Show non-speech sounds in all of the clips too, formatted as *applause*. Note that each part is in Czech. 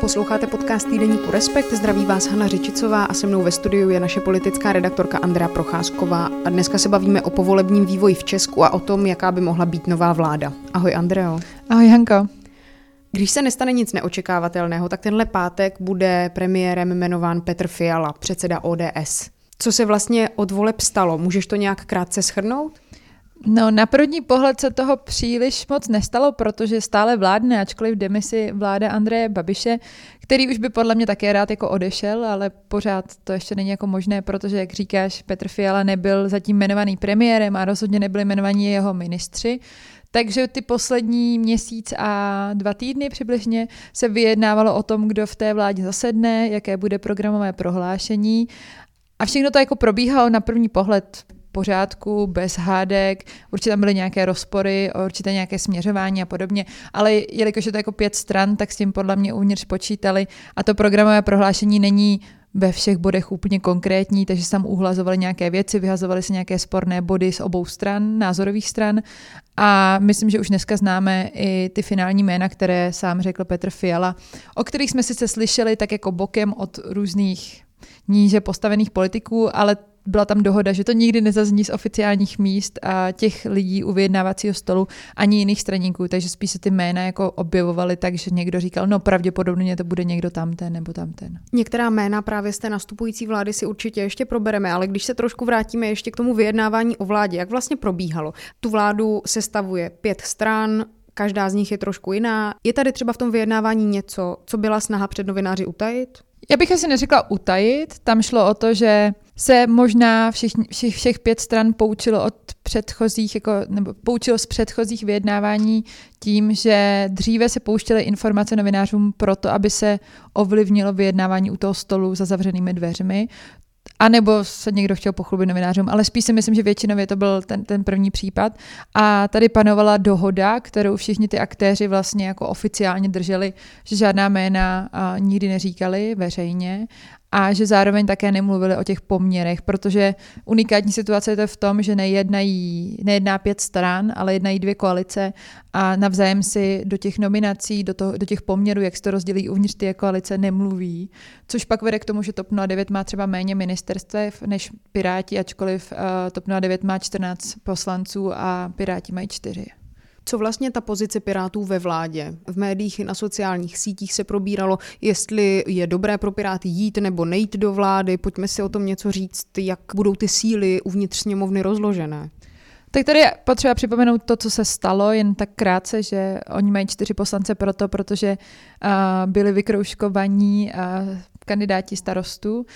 Posloucháte podcast týdeníku Respekt, zdraví vás Hana Řičicová a se mnou ve studiu je naše politická redaktorka Andrea Procházková a dneska se bavíme o povolebním vývoji v Česku a o tom, jaká by mohla být nová vláda. Ahoj Andreo. Ahoj Hanko. Když se nestane nic neočekávatelného, tak tenhle pátek bude premiérem jmenován Petr Fiala, předseda ODS. Co se vlastně od voleb stalo? Můžeš to nějak krátce schrnout? No, na první pohled se toho příliš moc nestalo, protože stále vládne, ačkoliv v demisi vláda Andreje Babiše, který už by podle mě také rád jako odešel, ale pořád to ještě není jako možné, protože, jak říkáš, Petr Fiala nebyl zatím jmenovaný premiérem a rozhodně nebyli jmenovaní jeho ministři. Takže ty poslední měsíc a dva týdny přibližně se vyjednávalo o tom, kdo v té vládě zasedne, jaké bude programové prohlášení. A všechno to jako probíhalo na první pohled pořádku, bez hádek, určitě tam byly nějaké rozpory, určitě nějaké směřování a podobně, ale jelikož je to jako pět stran, tak s tím podle mě uvnitř počítali. A to programové prohlášení není ve všech bodech úplně konkrétní, takže se tam uhlazovali nějaké věci, vyhazovaly se nějaké sporné body z obou stran, názorových stran a myslím, že už dneska známe i ty finální jména, které sám řekl Petr Fiala, o kterých jsme sice slyšeli tak jako bokem od různých níže postavených politiků, ale byla tam dohoda, že to nikdy nezazní z oficiálních míst a těch lidí u vyjednávacího stolu ani jiných straníků, takže spíš se ty jména jako objevovaly tak, že někdo říkal, no pravděpodobně to bude někdo tamten nebo tamten. Některá jména právě z té nastupující vlády si určitě ještě probereme, ale když se trošku vrátíme ještě k tomu vyjednávání o vládě, jak vlastně probíhalo? Tu vládu sestavuje pět stran, každá z nich je trošku jiná. Je tady třeba v tom vyjednávání něco, co byla snaha před novináři utajit? Já bych asi neřekla utajit, tam šlo o to, že se možná všech, všech, všech pět stran poučilo od předchozích, jako, nebo poučilo z předchozích vyjednávání tím, že dříve se pouštěly informace novinářům proto, aby se ovlivnilo vyjednávání u toho stolu za zavřenými dveřmi. A nebo se někdo chtěl pochlubit novinářům, ale spíš si myslím, že většinově to byl ten, ten první případ. A tady panovala dohoda, kterou všichni ty aktéři vlastně jako oficiálně drželi, že žádná jména nikdy neříkali veřejně a že zároveň také nemluvili o těch poměrech, protože unikátní situace je to v tom, že nejednají, nejedná pět stran, ale jednají dvě koalice a navzájem si do těch nominací, do, toho, do těch poměrů, jak se to rozdělí uvnitř ty koalice, nemluví, což pak vede k tomu, že TOP 09 má třeba méně ministerstev než Piráti, ačkoliv uh, TOP 09 má 14 poslanců a Piráti mají čtyři. Co vlastně ta pozice Pirátů ve vládě? V médiích i na sociálních sítích se probíralo, jestli je dobré pro Piráty jít nebo nejít do vlády. Pojďme si o tom něco říct, jak budou ty síly uvnitř sněmovny rozložené. Tak tady je potřeba připomenout to, co se stalo, jen tak krátce, že oni mají čtyři poslance proto, protože uh, byli vykrouškovaní uh, kandidáti starostů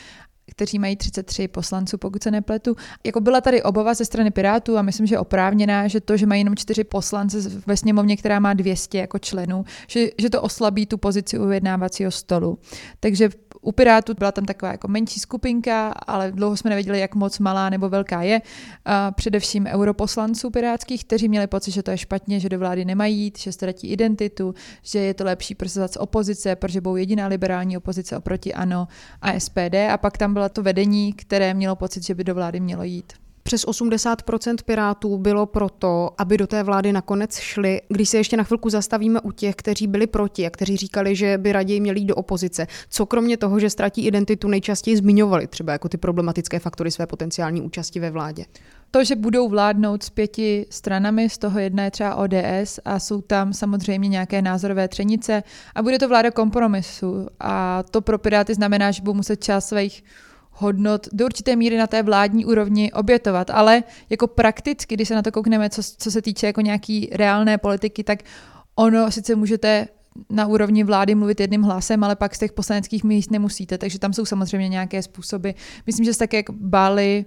kteří mají 33 poslanců, pokud se nepletu. Jako byla tady obava ze strany Pirátů a myslím, že oprávněná, že to, že mají jenom čtyři poslance ve sněmovně, která má 200 jako členů, že, že to oslabí tu pozici ujednávacího stolu. Takže u Pirátů byla tam taková jako menší skupinka, ale dlouho jsme nevěděli, jak moc malá nebo velká je. A především europoslanců pirátských, kteří měli pocit, že to je špatně, že do vlády nemají jít, že ztratí identitu, že je to lepší prosazovat z opozice, protože budou jediná liberální opozice oproti ANO a SPD. A pak tam bylo to vedení, které mělo pocit, že by do vlády mělo jít. Přes 80% Pirátů bylo proto, aby do té vlády nakonec šli. Když se ještě na chvilku zastavíme u těch, kteří byli proti a kteří říkali, že by raději měli jít do opozice, co kromě toho, že ztratí identitu, nejčastěji zmiňovali třeba jako ty problematické faktory své potenciální účasti ve vládě? To, že budou vládnout s pěti stranami, z toho jedna je třeba ODS a jsou tam samozřejmě nějaké názorové třenice a bude to vláda kompromisu. A to pro Piráty znamená, že budou muset část svých hodnot do určité míry na té vládní úrovni obětovat, ale jako prakticky, když se na to koukneme, co, co se týče jako nějaký reálné politiky, tak ono sice můžete na úrovni vlády mluvit jedným hlasem, ale pak z těch poslaneckých míst nemusíte, takže tam jsou samozřejmě nějaké způsoby. Myslím, že se také báli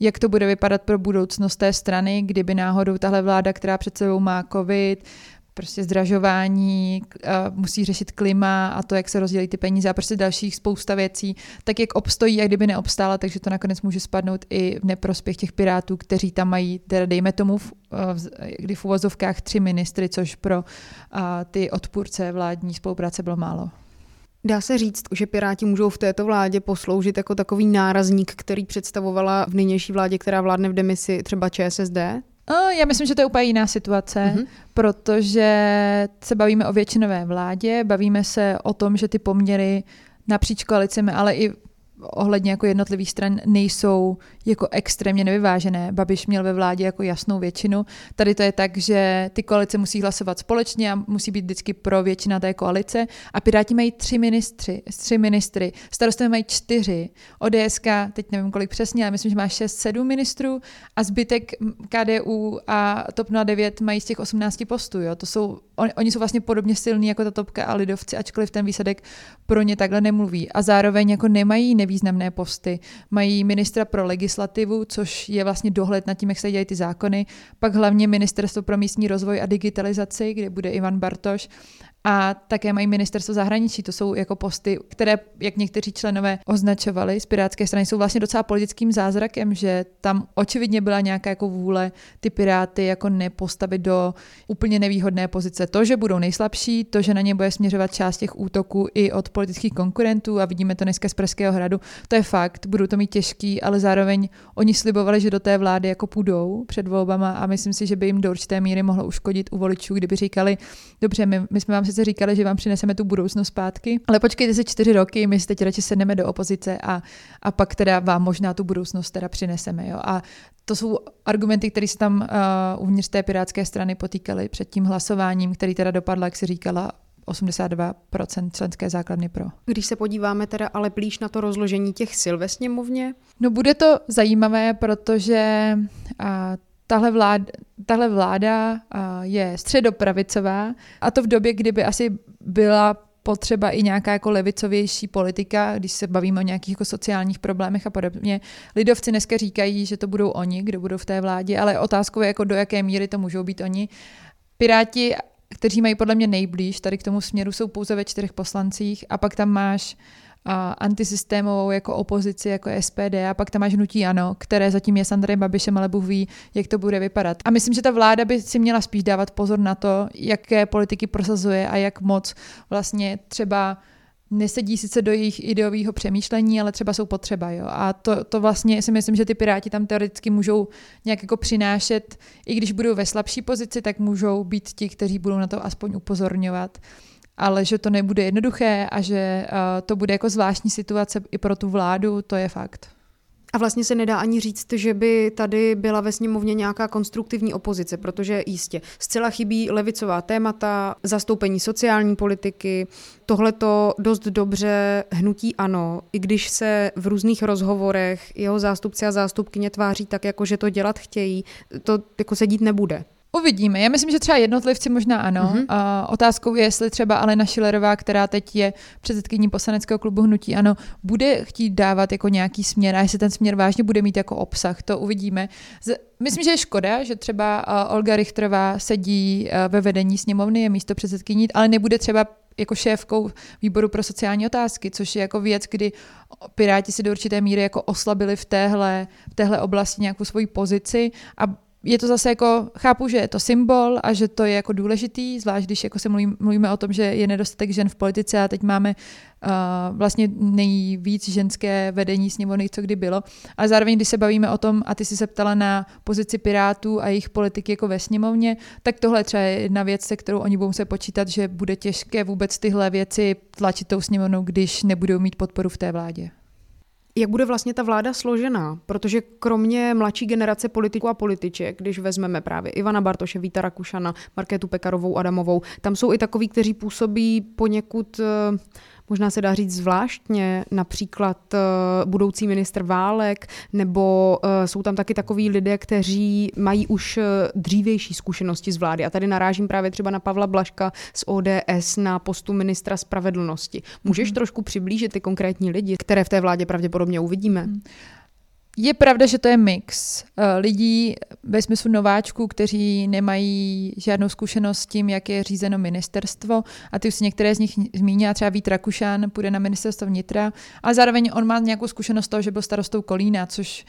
jak to bude vypadat pro budoucnost té strany, kdyby náhodou tahle vláda, která před sebou má covid, prostě zdražování, musí řešit klima a to, jak se rozdělí ty peníze a prostě dalších spousta věcí, tak jak obstojí a kdyby neobstála, takže to nakonec může spadnout i v neprospěch těch pirátů, kteří tam mají, teda dejme tomu, v, kdy v uvozovkách tři ministry, což pro ty odpůrce vládní spolupráce bylo málo. Dá se říct, že Piráti můžou v této vládě posloužit jako takový nárazník, který představovala v nynější vládě, která vládne v demisi třeba ČSSD? Já myslím, že to je úplně jiná situace, mm-hmm. protože se bavíme o většinové vládě, bavíme se o tom, že ty poměry napříč koalicemi, ale i ohledně jako jednotlivých stran nejsou jako extrémně nevyvážené. Babiš měl ve vládě jako jasnou většinu. Tady to je tak, že ty koalice musí hlasovat společně a musí být vždycky pro většina té koalice. A Piráti mají tři ministři, tři ministry, starostové mají čtyři, ODS, teď nevím kolik přesně, ale myslím, že má šest, sedm ministrů a zbytek KDU a TOP 09 mají z těch 18 postů. Jo. To jsou, on, oni jsou vlastně podobně silní jako ta topka a lidovci, ačkoliv ten výsledek pro ně takhle nemluví. A zároveň jako nemají nevýznamné posty. Mají ministra pro legislativu, což je vlastně dohled nad tím, jak se dělají ty zákony, pak hlavně ministerstvo pro místní rozvoj a digitalizaci, kde bude Ivan Bartoš a také mají ministerstvo zahraničí. To jsou jako posty, které, jak někteří členové označovali z Pirátské strany, jsou vlastně docela politickým zázrakem, že tam očividně byla nějaká jako vůle ty Piráty jako nepostavit do úplně nevýhodné pozice. To, že budou nejslabší, to, že na ně bude směřovat část těch útoků i od politických konkurentů a vidíme to dneska z Pražského hradu, to je fakt, budou to mít těžký, ale zároveň oni slibovali, že do té vlády jako půjdou před volbama a myslím si, že by jim do určité míry mohlo uškodit u voličů, kdyby říkali, dobře, my, my jsme vám sice říkali, že vám přineseme tu budoucnost zpátky, ale počkejte si čtyři roky, my si teď radši sedneme do opozice a, a pak teda vám možná tu budoucnost teda přineseme. Jo? A to jsou argumenty, které se tam uh, uvnitř té pirátské strany potýkaly před tím hlasováním, který teda dopadl, jak si říkala, 82% členské základny pro. Když se podíváme teda ale blíž na to rozložení těch sil ve sněmovně? No bude to zajímavé, protože tahle vláda, tahle vláda je středopravicová a to v době, kdyby asi byla potřeba i nějaká jako levicovější politika, když se bavíme o nějakých jako sociálních problémech a podobně. Lidovci dneska říkají, že to budou oni, kdo budou v té vládě, ale otázkou je, jako do jaké míry to můžou být oni. Piráti, kteří mají podle mě nejblíž tady k tomu směru, jsou pouze ve čtyřech poslancích a pak tam máš a antisystémovou jako opozici, jako SPD a pak tam máš hnutí ano, které zatím je s Andrejem Babišem, ale Bůh ví, jak to bude vypadat. A myslím, že ta vláda by si měla spíš dávat pozor na to, jaké politiky prosazuje a jak moc vlastně třeba nesedí sice do jejich ideového přemýšlení, ale třeba jsou potřeba. Jo? A to, to vlastně si myslím, že ty piráti tam teoreticky můžou nějak jako přinášet, i když budou ve slabší pozici, tak můžou být ti, kteří budou na to aspoň upozorňovat ale že to nebude jednoduché a že uh, to bude jako zvláštní situace i pro tu vládu, to je fakt. A vlastně se nedá ani říct, že by tady byla ve sněmovně nějaká konstruktivní opozice, protože jistě zcela chybí levicová témata, zastoupení sociální politiky, tohle to dost dobře hnutí ano, i když se v různých rozhovorech jeho zástupci a zástupkyně tváří tak, jako že to dělat chtějí, to jako sedít nebude. Uvidíme. Já myslím, že třeba jednotlivci možná ano. Mm-hmm. A otázkou je, jestli třeba Alena Šilerová, která teď je předsedkyní poslaneckého klubu Hnutí Ano, bude chtít dávat jako nějaký směr a jestli ten směr vážně bude mít jako obsah, to uvidíme. Z- myslím, že je škoda, že třeba Olga Richterová sedí ve vedení sněmovny, je místo předsedkyní, ale nebude třeba jako šéfkou výboru pro sociální otázky, což je jako věc, kdy Piráti si do určité míry jako oslabili v téhle, v téhle oblasti nějakou svoji pozici a je to zase jako, chápu, že je to symbol a že to je jako důležitý, zvlášť když jako se mluvím, mluvíme o tom, že je nedostatek žen v politice a teď máme uh, vlastně nejvíc ženské vedení sněmovny, co kdy bylo. Ale zároveň, když se bavíme o tom, a ty jsi se ptala na pozici Pirátů a jejich politiky jako ve sněmovně, tak tohle třeba je jedna věc, se kterou oni budou se počítat, že bude těžké vůbec tyhle věci tlačit tou sněmovnou, když nebudou mít podporu v té vládě. Jak bude vlastně ta vláda složená? Protože kromě mladší generace politiků a političek, když vezmeme právě Ivana Bartoše, Víta Rakušana, Markétu Pekarovou, Adamovou, tam jsou i takový, kteří působí poněkud uh, možná se dá říct zvláštně, například eh, budoucí ministr Válek, nebo eh, jsou tam taky takový lidé, kteří mají už eh, dřívější zkušenosti z vlády. A tady narážím právě třeba na Pavla Blaška z ODS na postu ministra spravedlnosti. Můžeš mm-hmm. trošku přiblížit ty konkrétní lidi, které v té vládě pravděpodobně uvidíme? Mm. Je pravda, že to je mix eh, lidí ve smyslu nováčků, kteří nemají žádnou zkušenost s tím, jak je řízeno ministerstvo a ty už si některé z nich zmínila, třeba Vít Rakušan půjde na ministerstvo vnitra, ale zároveň on má nějakou zkušenost toho, že byl starostou Kolína, což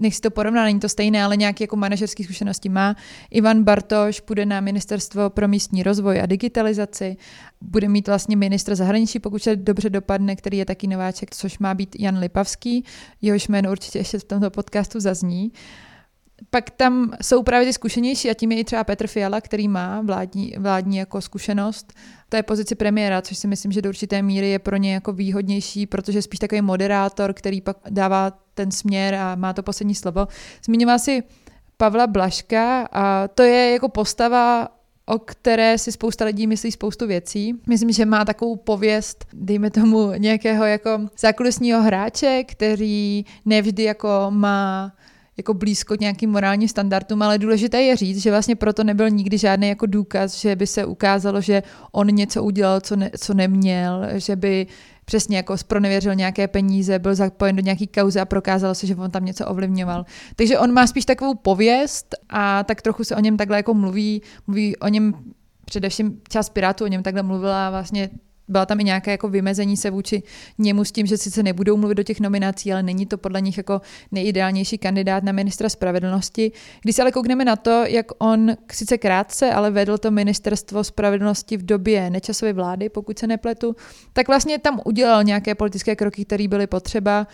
nech, si to porovná, není to stejné, ale nějaké jako manažerské zkušenosti má. Ivan Bartoš půjde na ministerstvo pro místní rozvoj a digitalizaci, bude mít vlastně ministr zahraničí, pokud se dobře dopadne, který je taky nováček, což má být Jan Lipavský, jehož jméno určitě ještě tomto podcastu zazní. Pak tam jsou právě ty zkušenější a tím je i třeba Petr Fiala, který má vládní, vládní jako zkušenost. To je pozici premiéra, což si myslím, že do určité míry je pro ně jako výhodnější, protože je spíš takový moderátor, který pak dává ten směr a má to poslední slovo. Zmiňoval si Pavla Blaška a to je jako postava o které si spousta lidí myslí spoustu věcí. Myslím, že má takovou pověst, dejme tomu, nějakého jako zákulisního hráče, který nevždy jako má jako blízko nějakým morálním standardům, ale důležité je říct, že vlastně proto nebyl nikdy žádný jako důkaz, že by se ukázalo, že on něco udělal, co, ne, co neměl, že by přesně jako spronevěřil nějaké peníze, byl zapojen do nějaký kauzy a prokázalo se, že on tam něco ovlivňoval. Takže on má spíš takovou pověst a tak trochu se o něm takhle jako mluví, mluví o něm především část Pirátů o něm takhle mluvila vlastně byla tam i nějaké jako vymezení se vůči němu s tím, že sice nebudou mluvit do těch nominací, ale není to podle nich jako nejideálnější kandidát na ministra spravedlnosti. Když se ale koukneme na to, jak on sice krátce, ale vedl to ministerstvo spravedlnosti v době nečasové vlády, pokud se nepletu, tak vlastně tam udělal nějaké politické kroky, které byly potřeba.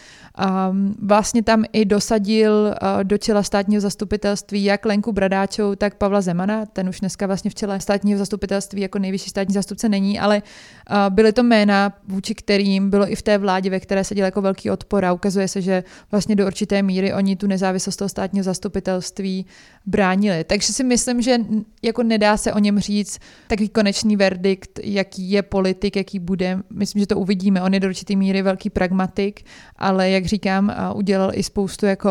Um, vlastně tam i dosadil uh, do čela státního zastupitelství jak Lenku Bradáčou, tak Pavla Zemana. Ten už dneska vlastně v čele státního zastupitelství jako nejvyšší státní zastupce není, ale uh, byly to jména, vůči kterým bylo i v té vládě, ve které se dělal jako velký odpor a ukazuje se, že vlastně do určité míry oni tu nezávislost toho státního zastupitelství bránili. Takže si myslím, že jako nedá se o něm říct takový konečný verdikt, jaký je politik, jaký bude. Myslím, že to uvidíme. On je do určité míry velký pragmatik, ale jak říkám, udělal i spoustu jako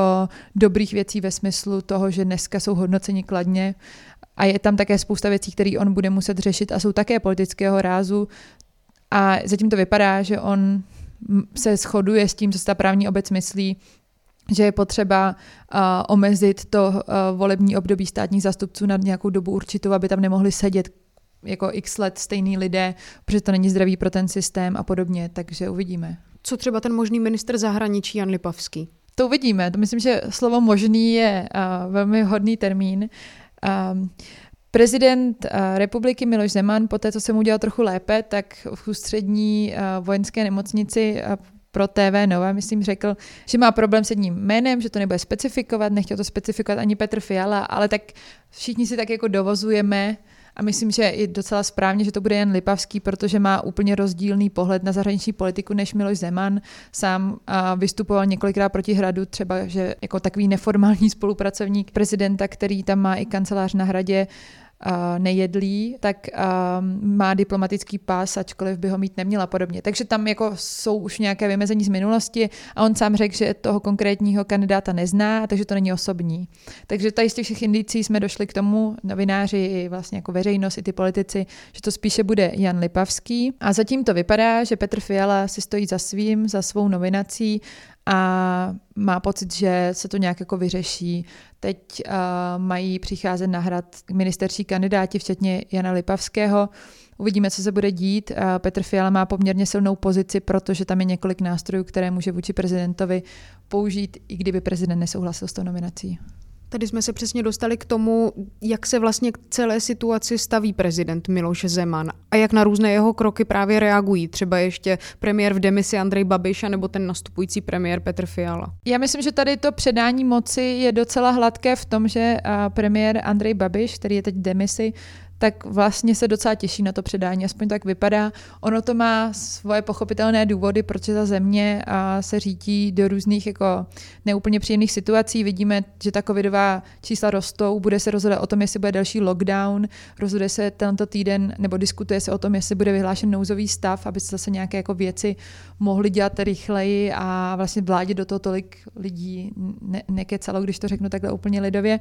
dobrých věcí ve smyslu toho, že dneska jsou hodnoceni kladně a je tam také spousta věcí, které on bude muset řešit a jsou také politického rázu. A zatím to vypadá, že on se shoduje s tím, co se ta právní obec myslí, že je potřeba uh, omezit to uh, volební období státních zastupců na nějakou dobu určitou, aby tam nemohli sedět jako x let stejný lidé, protože to není zdravý pro ten systém a podobně, takže uvidíme. Co třeba ten možný minister zahraničí Jan Lipavský? To uvidíme. To myslím, že slovo možný je uh, velmi hodný termín. Um, Prezident eh, republiky Miloš Zeman, po té, co jsem udělal trochu lépe, tak v ústřední eh, vojenské nemocnici eh, pro TV Nova, myslím, řekl, že má problém s jedním jménem, že to nebude specifikovat, nechtěl to specifikovat ani Petr Fiala, ale tak všichni si tak jako dovozujeme, a myslím, že je docela správně, že to bude jen Lipavský, protože má úplně rozdílný pohled na zahraniční politiku než Miloš Zeman. Sám vystupoval několikrát proti hradu, třeba že jako takový neformální *laughs* spolupracovník prezidenta, který tam má i kancelář na hradě, nejedlí, tak má diplomatický pás, ačkoliv by ho mít neměla podobně. Takže tam jako jsou už nějaké vymezení z minulosti a on sám řekl, že toho konkrétního kandidáta nezná, takže to není osobní. Takže tady z těch všech indicí jsme došli k tomu, novináři i vlastně jako veřejnost, i ty politici, že to spíše bude Jan Lipavský. A zatím to vypadá, že Petr Fiala si stojí za svým, za svou nominací a má pocit, že se to nějak jako vyřeší. Teď uh, mají přicházet na hrad ministerští kandidáti, včetně Jana Lipavského. Uvidíme, co se bude dít. Uh, Petr Fiala má poměrně silnou pozici, protože tam je několik nástrojů, které může vůči prezidentovi použít, i kdyby prezident nesouhlasil s tou nominací. Tady jsme se přesně dostali k tomu, jak se vlastně k celé situaci staví prezident Miloš Zeman a jak na různé jeho kroky právě reagují. Třeba ještě premiér v demisi Andrej Babiš a nebo ten nastupující premiér Petr Fiala. Já myslím, že tady to předání moci je docela hladké v tom, že premiér Andrej Babiš, který je teď v demisi, tak vlastně se docela těší na to předání, aspoň tak vypadá. Ono to má svoje pochopitelné důvody, proč ta země se řídí do různých jako neúplně příjemných situací. Vidíme, že ta covidová čísla rostou, bude se rozhodovat o tom, jestli bude další lockdown, rozhoduje se tento týden, nebo diskutuje se o tom, jestli bude vyhlášen nouzový stav, aby se zase nějaké jako věci mohly dělat rychleji a vlastně vládě do toho tolik lidí ne- nekecalo, když to řeknu takhle úplně lidově.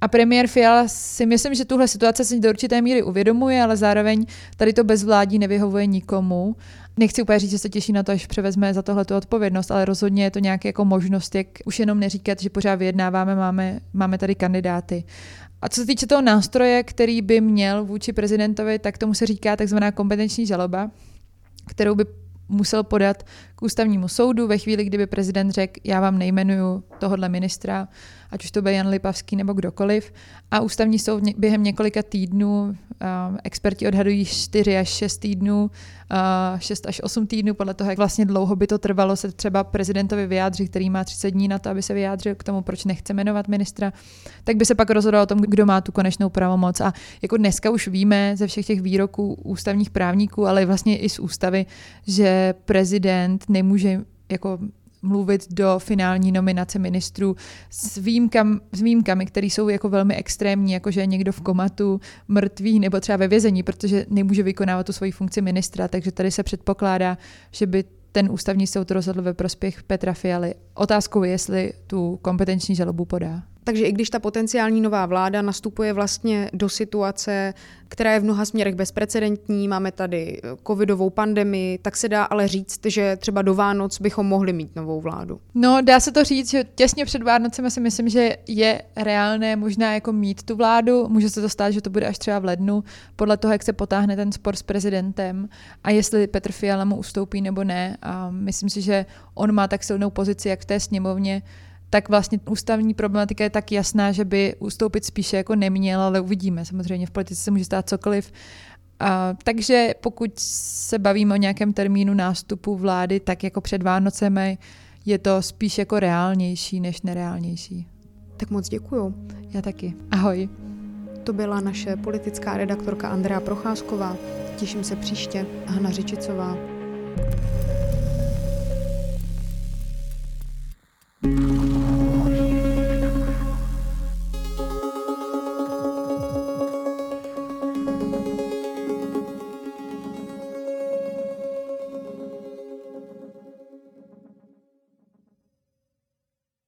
A premiér Fiala si myslím, že tuhle situace se do určité míry uvědomuje, ale zároveň tady to bezvládí nevyhovuje nikomu. Nechci úplně říct, že se těší na to, až převezme za tohle tu odpovědnost, ale rozhodně je to nějaké jako možnost, jak už jenom neříkat, že pořád vyjednáváme, máme, máme tady kandidáty. A co se týče toho nástroje, který by měl vůči prezidentovi, tak tomu se říká takzvaná kompetenční žaloba, kterou by musel podat ústavnímu soudu ve chvíli, kdyby prezident řekl, já vám nejmenuju tohodle ministra, ať už to bude Jan Lipavský nebo kdokoliv. A ústavní soud během několika týdnů, experti odhadují 4 až 6 týdnů, 6 až 8 týdnů, podle toho, jak vlastně dlouho by to trvalo se třeba prezidentovi vyjádřit, který má 30 dní na to, aby se vyjádřil k tomu, proč nechce jmenovat ministra, tak by se pak rozhodlo o tom, kdo má tu konečnou pravomoc. A jako dneska už víme ze všech těch výroků ústavních právníků, ale vlastně i z ústavy, že prezident nemůže jako mluvit do finální nominace ministrů s, výjimkam, s výjimkami, které jsou jako velmi extrémní, jako že je někdo v komatu, mrtvý nebo třeba ve vězení, protože nemůže vykonávat tu svoji funkci ministra, takže tady se předpokládá, že by ten ústavní soud rozhodl ve prospěch Petra Fialy. Otázkou je, jestli tu kompetenční žalobu podá. Takže i když ta potenciální nová vláda nastupuje vlastně do situace, která je v mnoha směrech bezprecedentní, máme tady eh, covidovou pandemii, tak se dá ale říct, že třeba do Vánoc bychom mohli mít novou vládu. No, dá se to říct, že těsně před Vánocem si myslím, že je reálné možná jako mít tu vládu. Může se to stát, že to bude až třeba v lednu, podle toho, jak se potáhne ten spor s prezidentem a jestli Petr Fiala mu ustoupí nebo ne. A myslím si, že on má tak silnou pozici, jak v té sněmovně, tak vlastně ústavní problematika je tak jasná, že by ustoupit spíše jako neměl, ale uvidíme. Samozřejmě v politice se může stát cokoliv. A, takže pokud se bavíme o nějakém termínu nástupu vlády, tak jako před Vánocemi je to spíš jako reálnější než nereálnější. Tak moc děkuju. Já taky. Ahoj. To byla naše politická redaktorka Andrea Procházková. Těším se příště. Hana Řičicová. thank you